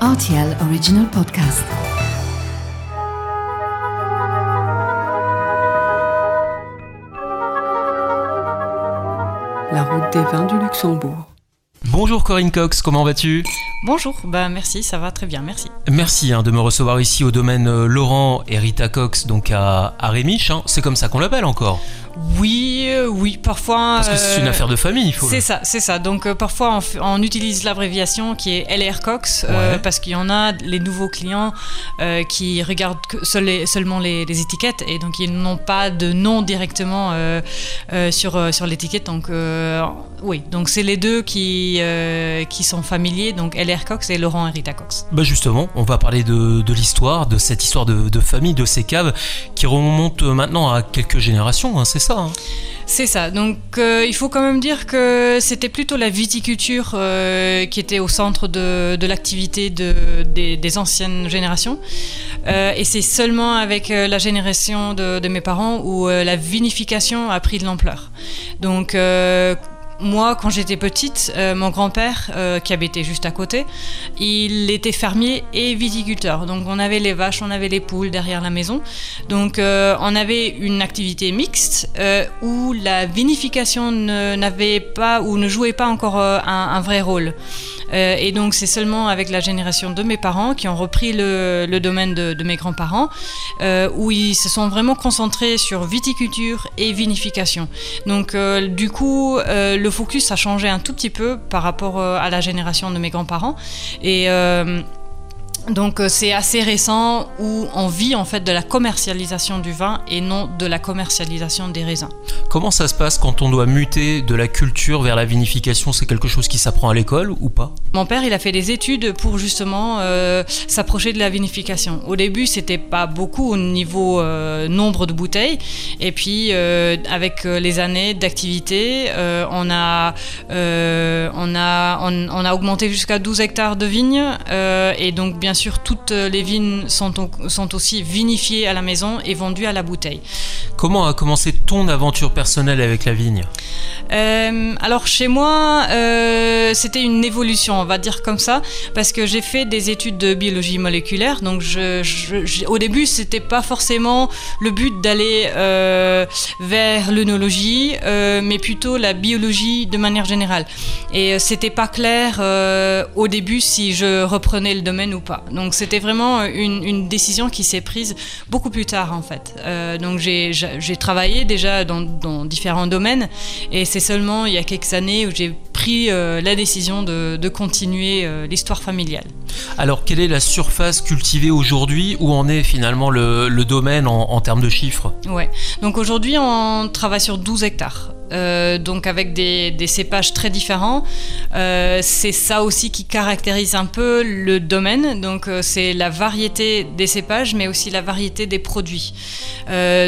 RTL Original Podcast. La route des vins du Luxembourg. Bonjour Corinne Cox, comment vas-tu? Bonjour, bah merci, ça va très bien, merci. Merci hein, de me recevoir ici au domaine euh, Laurent et Rita Cox, donc à, à Rémiche, hein. c'est comme ça qu'on l'appelle encore. Oui, euh, oui, parfois. Parce que c'est une euh, affaire de famille, il faut. C'est ça, c'est ça. Donc euh, parfois on, on utilise l'abréviation qui est LR Cox Ouais. parce qu'il y en a les nouveaux clients qui regardent que seul les- seulement les, les étiquettes et donc ils n'ont pas de nom directement sur sur l'étiquette. Donc oui, donc c'est les deux qui qui sont familiers. Donc LR Cox et Laurent et Rita Cox. Bah justement, on va parler de, de l'histoire, de cette histoire de, de famille, de ces caves qui remontent maintenant à quelques générations, hein, c'est ça. hein? C'est ça. Donc, euh, il faut quand même dire que c'était plutôt la viticulture euh, qui était au centre de, de l'activité de- des, des anciennes générations. Euh, et c'est seulement avec euh, la génération de, de mes parents où euh, la vinification a pris de l'ampleur. Donc, euh, moi, quand j'étais petite, euh, mon grand-père, euh, qui habitait juste à côté, il était fermier et viticulteur. Donc, on avait les vaches, on avait les poules derrière la maison. Donc, euh, on avait une activité mixte où la vinification n'avait pas ou ne jouait pas encore un, vrai rôle. Et donc, c'est seulement avec la génération de mes parents qui ont repris le, le domaine de, de mes grands-parents, où ils se sont vraiment concentrés sur viticulture et vinification. Donc, du coup, euh, le focus a changé un tout petit peu par rapport euh, à la génération de mes grands-parents. Et. Donc euh, c'est assez récent où on vit en fait de la commercialisation du vin et non de la commercialisation des raisins. Comment ça se passe quand on doit muter de la culture vers la vinification? C'est quelque chose qui s'apprend à l'école ou pas? Mon père, il a fait des études pour justement euh, s'approcher de la vinification. Au début, c'était pas beaucoup au niveau euh, nombre de bouteilles, et puis euh, avec les années d'activité, on a on a on, on a augmenté jusqu'à 12 hectares de vignes, et donc bien sûr toutes les vignes sont sont aussi vinifiées à la maison et vendues à la bouteille. Comment a commencé ton aventure personnelle avec la vigne? Euh, alors chez moi, euh, c'était une évolution, on va dire comme ça, parce que j'ai fait des études de biologie moléculaire. Donc au début, c'était pas forcément le but d'aller euh, vers l'œnologie, mais plutôt la biologie de manière générale. Et c'était pas clair au début si je reprenais le domaine ou pas. Donc c'était vraiment une, décision qui s'est prise beaucoup plus tard en fait. Donc j'ai travaillé déjà dans différents domaines et c'est seulement il y a quelques années où j'ai pris euh, la décision de, de continuer euh, l'histoire familiale. Alors, quelle est la surface cultivée aujourd'hui? Où en est finalement le, le domaine en, en termes de chiffres? Ouais. Donc aujourd'hui, on travaille sur 12 hectares. Euh, donc avec des, cépages très différents. Euh, c'est ça aussi qui caractérise un peu le domaine. Donc euh, c'est la variété des cépages, mais aussi la variété des produits.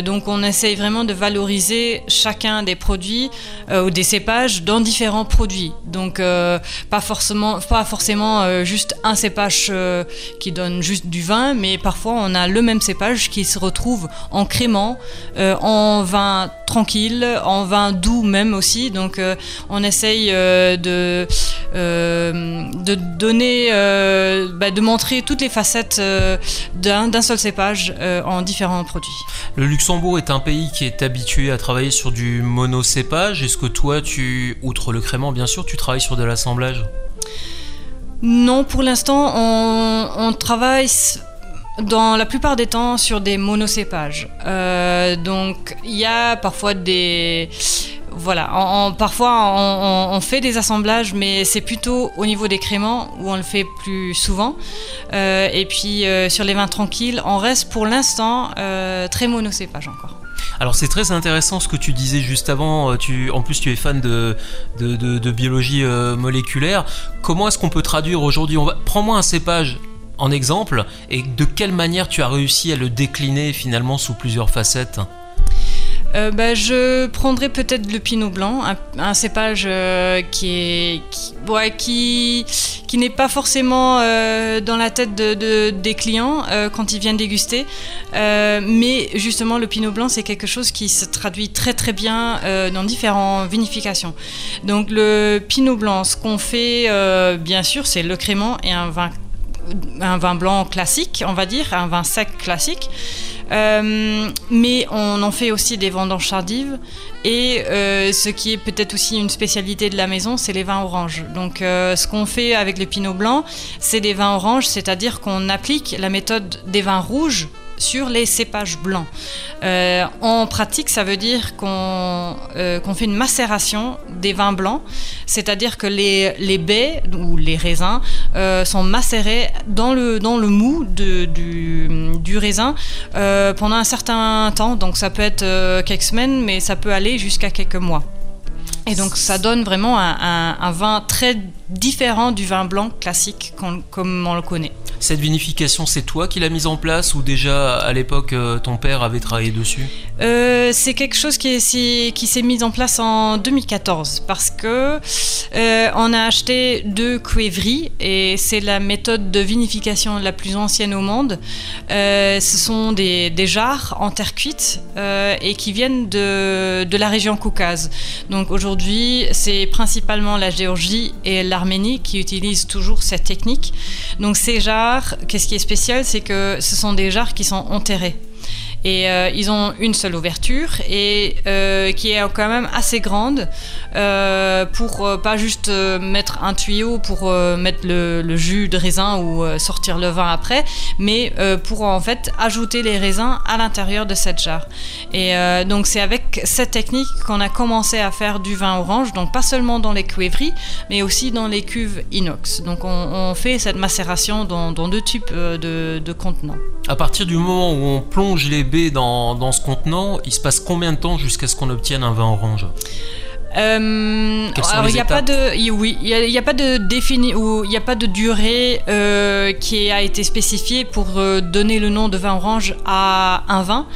Donc on essaye vraiment de valoriser chacun des produits ou des cépages dans différents produits. Donc pas forcément, pas forcément juste un cépage qui donne juste du vin, mais parfois on a le même cépage qui se retrouve en crément, en vin tranquille, en vin doux même aussi. Donc euh, on essaye euh, de, euh, de donner, bah, de montrer toutes les facettes d'un d'un seul cépage en différents produits. Le Luxembourg est un pays qui est habitué à travailler sur du monocépage. Est-ce que toi, tu, outre le crément bien sûr, tu travailles sur de l'assemblage? Non, pour l'instant, on, on travaille dans la plupart des temps sur des monocépages. Euh, donc, il y a parfois des. Voilà, parfois on, fait des assemblages, mais c'est plutôt au niveau des créments où on le fait plus souvent. Euh, et puis euh, sur les vins tranquilles, on reste pour l'instant très monocépage encore. Alors c'est très intéressant ce que tu disais juste avant. en plus, tu es fan de, de, biologie moléculaire. Comment est-ce qu'on peut traduire aujourd'hui? Prends-moi un cépage en exemple et de quelle manière tu as réussi à le décliner finalement sous plusieurs facettes? Euh, bah, je prendrais peut-être le pinot blanc, un, cépage euh, qui est qui, qui, n'est pas forcément euh, dans la tête de, de- des clients quand ils viennent déguster, mais justement le pinot blanc c'est quelque chose qui se traduit très très bien dans différentes vinifications. Donc le pinot blanc, ce qu'on fait bien sûr c'est le crément et un vin un vin blanc classique, on va dire, un vin sec classique. Euh, mais on en fait aussi des vendanges tardives. Et euh, ce qui est peut-être aussi une spécialité de la maison, c'est les vins oranges. Donc euh, ce qu'on fait avec le pinot blanc, c'est des vins oranges, c'est-à-dire qu'on applique la méthode des vins rouges sur les cépages blancs. Euh, en pratique, ça veut dire qu'on euh, fait une macération des vins blancs, c'est-à-dire que les, les, baies ou les raisins euh, sont macérés dans le, dans le mou de, du, du, raisin pendant un certain temps. Donc ça peut être quelques semaines, mais ça peut aller jusqu'à quelques mois. Et donc ça donne vraiment un, un, un, vin très différent du vin blanc classique comme on le connaît. Cette vinification, c'est toi qui l'as mise en place ou déjà à l'époque euh, ton père avait travaillé dessus? Euh, C'est quelque chose qui, s'est mis en place en 2014 parce que euh, on a acheté deux cuivreries et c'est la méthode de vinification la plus ancienne au monde. ce sont des, jarres en terre cuite et qui viennent de, de la région Caucase. Donc aujourd'hui, c'est principalement la Géorgie et l'Arménie qui utilisent toujours cette technique. Donc ces jarres qu'est-ce qui est spécial, c'est que ce sont des jarres qui sont enterrés. Et euh, ils ont une seule ouverture et euh, qui est quand même assez grande euh, pour pas juste mettre un tuyau pour mettre le, jus de raisin ou sortir le vin après, mais pour en fait ajouter les raisins à l'intérieur de cette jarre. Et donc c'est avec cette technique qu'on a commencé à faire du vin orange, donc pas seulement dans les cuivreries, mais aussi dans les cuves inox. Donc on, fait cette macération dans, deux types de, de contenants. À partir du moment où on plonge les dans, ce contenant, il se passe combien de temps jusqu'à ce qu'on obtienne un vin orange? Euh, alors il n'y a pas de oui il y, a pas de défini ou il n'y a pas de durée euh, qui a été spécifiée pour euh, donner le nom de vin orange à un vin.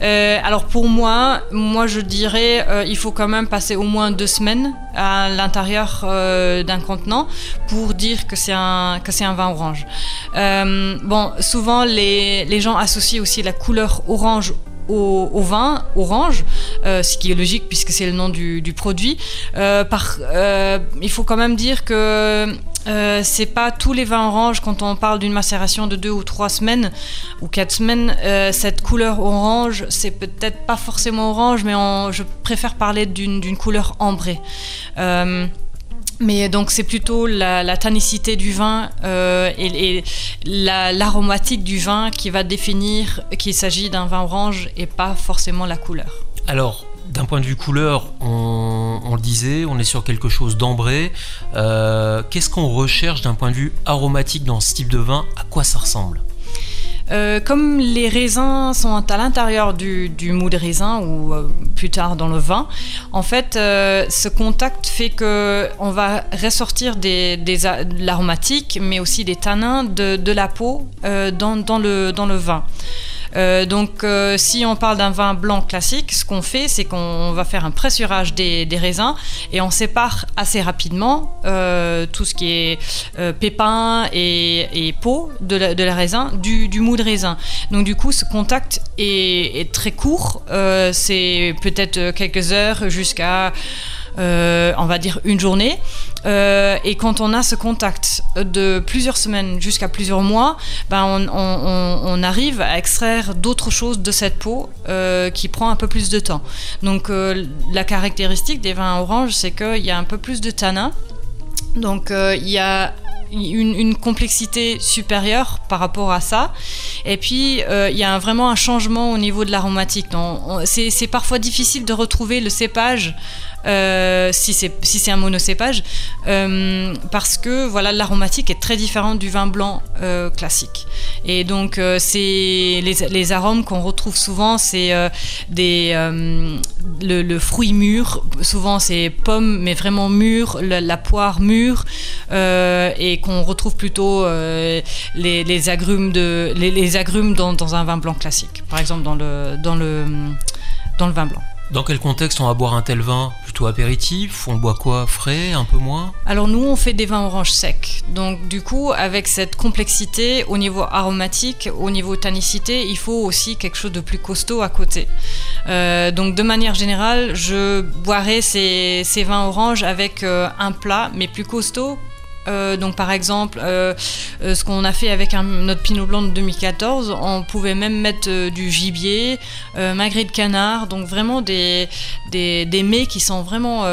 alors pour moi, moi je dirais il faut quand même passer au moins deux semaines à l'intérieur d'un contenant pour dire que c'est un que c'est un vin orange. bon, souvent les, les gens associent aussi la couleur orange au, vin orange, euh, ce qui est logique puisque c'est le nom du, produit. Euh, euh, il faut quand même dire que c'est pas tous les vins oranges quand on parle d'une macération de deux ou trois semaines ou quatre semaines. cette couleur orange, c'est peut-être pas forcément orange, mais je préfère parler d'une couleur ambrée. Mais donc c'est plutôt la, tanicité du vin euh, et, l'aromatique du vin qui va définir qu'il s'agit d'un vin orange et pas forcément la couleur. Alors, d'un point de vue couleur, on, le disait, on est sur quelque chose d'ambré. Euh, qu'est-ce qu'on recherche d'un point de vue aromatique dans ce type de vin? À quoi ça ressemble? Euh, comme les raisins sont à l'intérieur du, mou de raisin ou euh, plus tard dans le vin, en fait, euh, ce contact fait que on va ressortir des, des de l'aromatique, mais aussi des tanins de, la peau dans, dans, le, dans le vin. Euh, donc, euh, si on parle d'un vin blanc classique, ce qu'on fait, c'est qu'on va faire un pressurage des, raisins et on sépare assez rapidement euh, tout ce qui est pépins et, peau de la, raisin du, mou de raisin. Donc, du coup, ce contact est, très court. c'est peut-être quelques heures jusqu'à on va dire une journée. Euh, et quand on a ce contact de plusieurs semaines jusqu'à plusieurs mois, ben on, arrive à extraire d'autres choses de cette peau euh, qui prend un peu plus de temps. Donc la caractéristique des vins oranges, c'est qu'il y a un peu plus de tanin. Donc il y a une, complexité supérieure par rapport à ça. Et puis, il y a vraiment un changement au niveau de l'aromatique. C'est parfois difficile de retrouver le cépage euh, si c'est si un monocépage, euh, parce que voilà l'aromatique est très différente du vin blanc euh, classique. Et donc c'est les, arômes qu'on retrouve souvent, c'est des le, fruit mûr. Souvent c'est pomme, mais vraiment mûr, la, poire mûre, et qu'on retrouve plutôt les, agrumes de les agrumes dans, dans, un vin blanc classique. Par exemple dans le dans le dans le vin blanc. Dans quel contexte on va boire un tel vin Plutôt apéritif On boit quoi Frais Un peu moins Alors nous, on fait des vins oranges secs. Donc du coup, avec cette complexité au niveau aromatique, au niveau tannicité, il faut aussi quelque chose de plus costaud à côté. Euh, donc de manière générale, je boirais ces, vins oranges avec euh, un plat, mais plus costaud Euh, donc par exemple, euh, euh, ce qu'on a fait avec notre Pinot Blanc de 2014, on pouvait même mettre du gibier, magret de canard, donc vraiment des, des, mets qui sont vraiment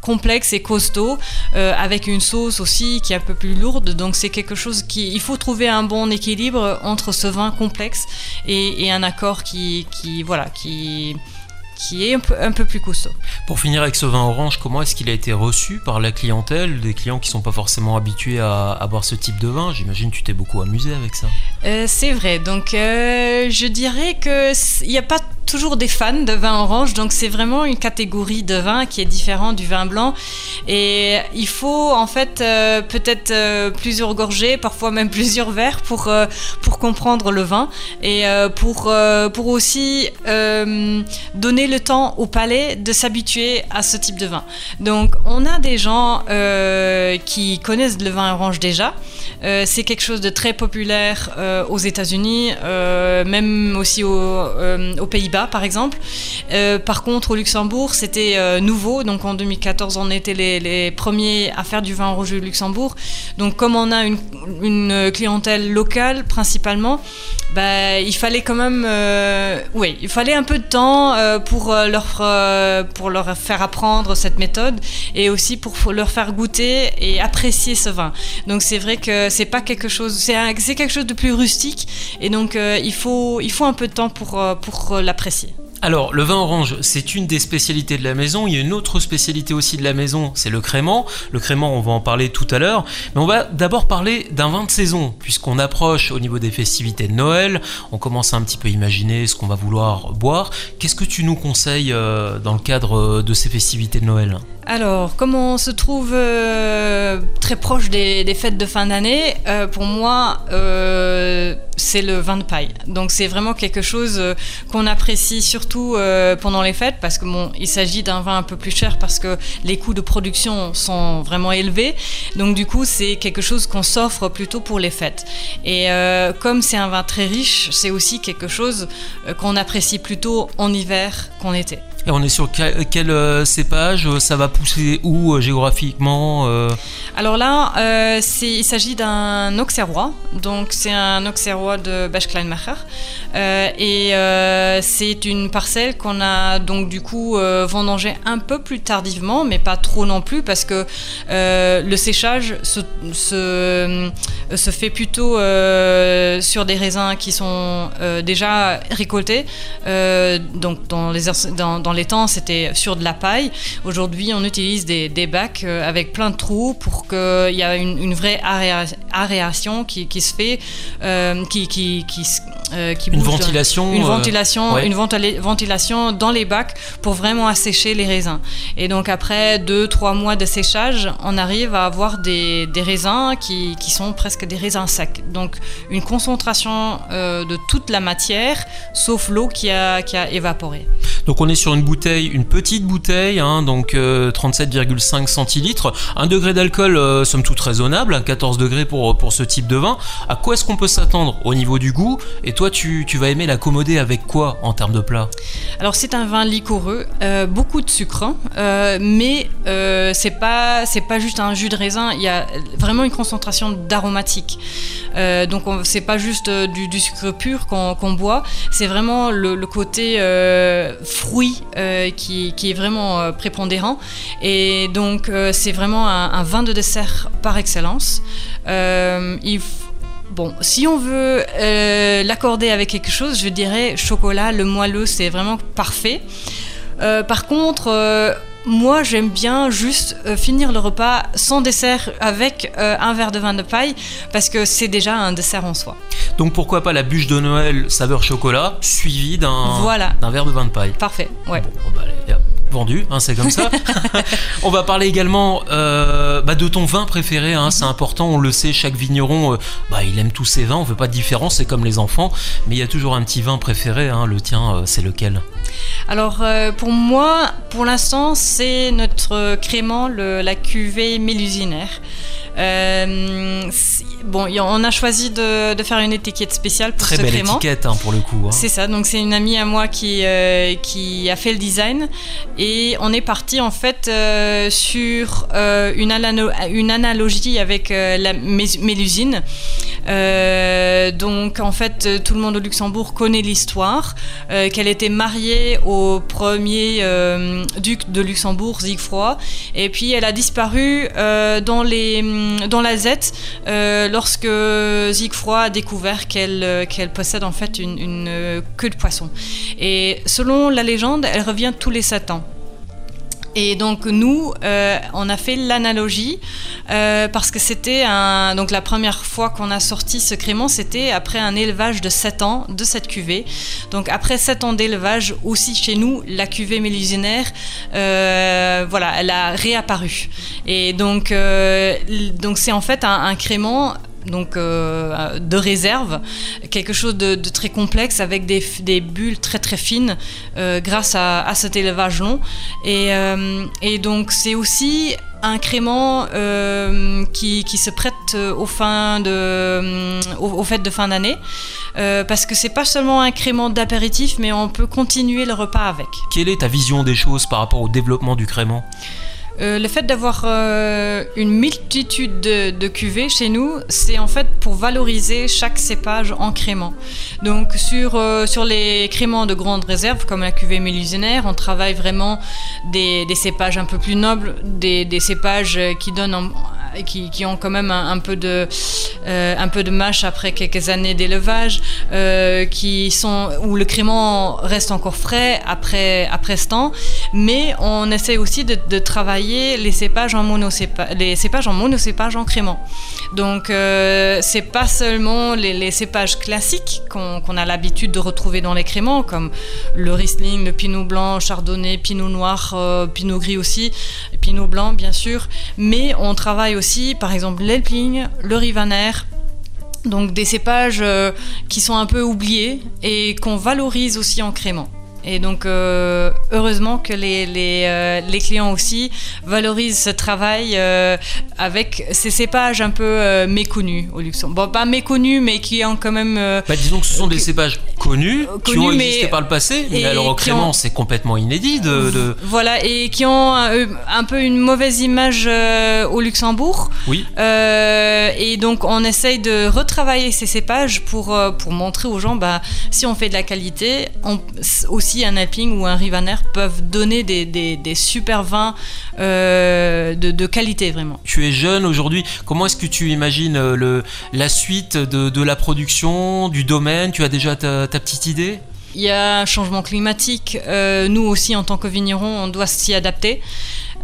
complexes et costauds, avec une sauce aussi qui est un peu plus lourde. Donc c'est quelque chose qui... Il faut trouver un bon équilibre entre ce vin complexe et, et un accord qui, qui, voilà, qui, qui est un peu, un peu plus costaud. Pour finir avec ce vin orange, comment est-ce qu'il a été reçu par la clientèle, des clients qui sont pas forcément habitués à, à boire ce type de vin? J'imagine que tu t'es beaucoup amusé avec ça. Euh, c'est vrai. Donc, euh, je dirais que c- il n'y a pas toujours des fans de vin orange. Donc, c'est vraiment une catégorie de vin qui est différente du vin blanc. Et il faut en fait euh, peut-être euh, plusieurs gorgées, parfois même plusieurs verres pour euh, pour comprendre le vin et pour pour aussi donner le temps au palais de s'habituer à ce type de vin. Donc, on a des gens qui connaissent le vin orange déjà. Euh, c'est quelque chose de très populaire euh, aux États-Unis, euh, même aussi au- aux Pays-Bas, par exemple. Par contre, au Luxembourg, c'était nouveau. Donc, en 2014, on était les, premiers à faire du vin rouge au Luxembourg. Donc, comme on a une, clientèle locale principalement, bah, il fallait quand même, oui, il fallait un peu de temps pour leur pour leur faire apprendre cette méthode et aussi pour leur faire goûter et apprécier ce vin. Donc c'est vrai que c'est pas quelque chose, c'est quelque chose de plus rustique et donc euh, il faut un peu de temps pour euh, pour euh, l'apprécier. Alors, le vin orange, c'est une des spécialités de la maison. Il y a une autre spécialité aussi de la maison, c'est le crément. Le crément, on va en parler tout à l'heure. Mais on va d'abord parler d'un vin de saison, puisqu'on approche au niveau des festivités de Noël. On commence à un petit peu imaginer ce qu'on va vouloir boire. Qu'est-ce que tu nous conseilles euh, dans le cadre euh, de ces festivités de Noël? Alors, comme on se trouve euh, très proche des, fêtes de fin d'année, pour moi, c'est le vin de paille. Donc, c'est vraiment quelque chose euh, qu'on apprécie surtout euh, pendant les fêtes, parce que bon, il s'agit d'un vin un peu plus cher parce que les coûts de production sont vraiment élevés. Donc, du coup, c'est quelque chose qu'on s'offre plutôt pour les fêtes. Et euh, comme c'est un vin très riche, c'est aussi quelque chose qu'on apprécie plutôt en hiver qu'en été. Et on est sur quel, euh, cépage Ça va pousser où euh, géographiquement euh? Alors là, euh, il s'agit d'un auxerrois. Donc c'est un auxerrois de Bachkleinmacher. Euh, et euh, c'est une parcelle qu'on a donc du coup euh, vendangée un peu plus tardivement, mais pas trop non plus, parce que euh, le séchage se, se, se fait plutôt euh, sur des raisins qui sont euh, déjà récoltés. Euh, donc dans les temps, c'était sur de la paille. Aujourd'hui, on utilise des, bacs euh, avec plein de trous pour qu'il y ait une, vraie aéra- aération qui, se fait, euh, euh, qui Une bouge. ventilation Une euh, ventilation, ouais. une ventila- ventilation dans les bacs pour vraiment assécher les raisins. Et donc après deux, trois mois de séchage, on arrive à avoir des, des raisins qui, qui sont presque des raisins secs. Donc une concentration euh, de toute la matière, sauf l'eau qui a, qui a évaporé. Donc on est sur une bouteille, une petite bouteille, hein, donc euh, 37,5 centilitres, un degré d'alcool euh, somme toute raisonnable, hein, 14 degrés pour, pour ce type de vin. À quoi est-ce qu'on peut s'attendre au niveau du goût Et toi tu, vas aimer l'accommoder avec quoi en termes de plat? Alors c'est un vin liquoreux, euh, beaucoup de sucre, hein, euh, mais euh, c'est pas pas juste un jus de raisin. Il y a vraiment une concentration d'aromatique. Euh, donc on- c'est pas juste du, sucre pur qu'on boit, c'est vraiment le, côté fruit qui, est vraiment prépondérant. Et donc c'est vraiment un, un vin de dessert par excellence. Il f- Bon, si on veut euh, l'accorder avec quelque chose, je dirais chocolat, le moelleux, c'est vraiment parfait. Euh, par contre, euh, moi, j'aime bien juste finir le repas sans dessert avec un verre de vin de paille parce que c'est déjà un dessert en soi. Donc pourquoi pas la bûche de Noël saveur chocolat suivie d'un Voilà, verre de vin de paille parfait. Ouais. Bon, bah, allez, vendu, hein, c'est comme ça. on va parler également euh, bah, de ton vin préféré, hein, c'est important, on le sait, chaque vigneron, euh, bah, il aime tous ses vins, on veut pas de différence, c'est comme les enfants, mais il y a toujours un petit vin préféré, hein, le tien, euh, c'est lequel? Alors euh, pour moi, pour l'instant, c'est notre crément, le- la cuvée mélusinaire. Euh, bon, on a choisi de, de faire une étiquette spéciale pour Très ce belle crément. étiquette hein, pour le coup. hein. C'est ça, donc c'est une amie à moi qui, euh, qui a fait le design et on est parti en fait euh, sur une, analo- une analogie avec la mé- Mélusine. Donc en fait tout le monde au Luxembourg connaît l'histoire, qu'elle était mariée au premier euh, duc de Luxembourg, Siegfried, et puis elle a disparu euh, dans, les, dans la Z euh, lorsque Siegfried a découvert qu'elle possède en fait une, queue de poisson. Et selon la légende, elle revient tous les sept ans. Et donc nous, euh, on a fait l'analogie euh, parce que c'était donc la première fois qu'on a sorti ce crément, c'était après un élevage de 7 ans de cette cuvée. Donc après 7 ans d'élevage aussi chez nous, la cuvée mélusinaire, euh, voilà, elle a réapparu. Et donc donc c'est en fait un, un crément donc euh, de réserve, quelque chose de, très complexe avec des, bulles très très fines euh, grâce à, cet élevage long. Et, euh, et donc c'est aussi un crément qui, se prête aux de fêtes de fin d'année parce que c'est pas seulement un crément d'apéritif mais on peut continuer le repas avec. Quelle est ta vision des choses par rapport au développement du crément? Euh, le fait d'avoir euh, une multitude de, cuvées chez nous, c'est en fait pour valoriser chaque cépage en crément. Donc sur, euh, sur les créments de grande réserve, comme la cuvée mélusinaire, on travaille vraiment des, cépages un peu plus nobles, des, cépages qui donnent en- qui, qui ont quand même un, un peu de un peu de mâche après quelques années d'élevage, où le crément reste encore frais après après ce temps, mais on essaie aussi de travailler les cépages en monocépage, les cépages en monocépage en crément. Donc euh, c'est pas seulement les, cépages classiques qu'on a l'habitude de retrouver dans les créments, comme le Riesling, le Pinot blanc, Chardonnay, Pinot noir, euh, Pinot gris aussi, Pinot blanc bien sûr, mais on travaille aussi par exemple l'Elpling, le Rivaner, donc des cépages euh, qui sont un peu oubliés et qu'on valorise aussi en crément. Et donc, euh, heureusement que les, les, euh, les clients aussi valorisent ce travail euh, avec ces cépages un peu méconnus au Luxembourg. Bon, pas méconnus, mais qui ont quand même... Bah, disons que ce sont des cépages connus, qui connus, ont mais- existé par le passé, mais alors qui ont- c'est complètement inédit de... de- Voilà, et qui ont un, un peu une mauvaise image euh, au Luxembourg. Oui. Euh, et donc, on essaye de retravailler ces cépages pour, euh, pour montrer aux gens, bah, si on fait de la qualité, on- aussi un Alping ou un Rivaner peuvent donner des, des, des super vins euh, de, de qualité, vraiment. Tu es jeune aujourd'hui, comment est-ce que tu imagines euh, le, la suite de, de la production, du domaine? Tu as déjà ta, ta petite idée Il y a un changement climatique. euh, nous aussi, en tant que vignerons, on doit s'y adapter.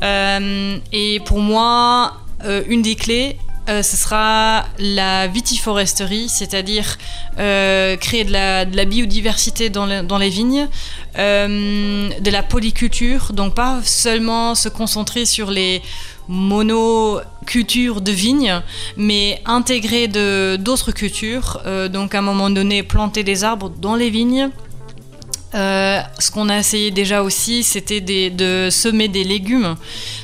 Euh, et pour moi, euh, une des clés, ce sera la vitiforesterie, c'est-à-dire créer de la, biodiversité dans, le- dans les vignes, de la polyculture, donc pas seulement se concentrer sur les monocultures de vignes, mais intégrer d'autres cultures, euh, donc à un moment donné planter des arbres dans les vignes. Euh, ce qu'on a essayé déjà aussi, c'était de semer des légumes.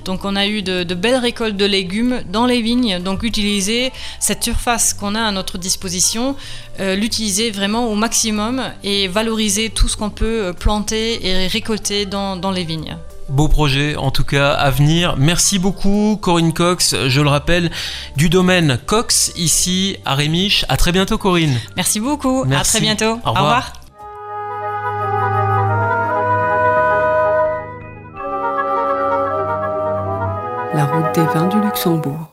Donc on a eu de, belles récoltes de légumes dans les vignes. Donc utiliser cette surface qu'on a à notre disposition, euh, l'utiliser vraiment au maximum et valoriser tout ce qu'on peut planter et récolter dans les vignes. Beau projet, en tout cas, à venir. Merci beaucoup, Corinne Cox, je le rappelle, du domaine Cox, ici à Rémiche. À très bientôt, Corinne. Merci beaucoup, Merci. à très bientôt. Au revoir. La route des vins du Luxembourg.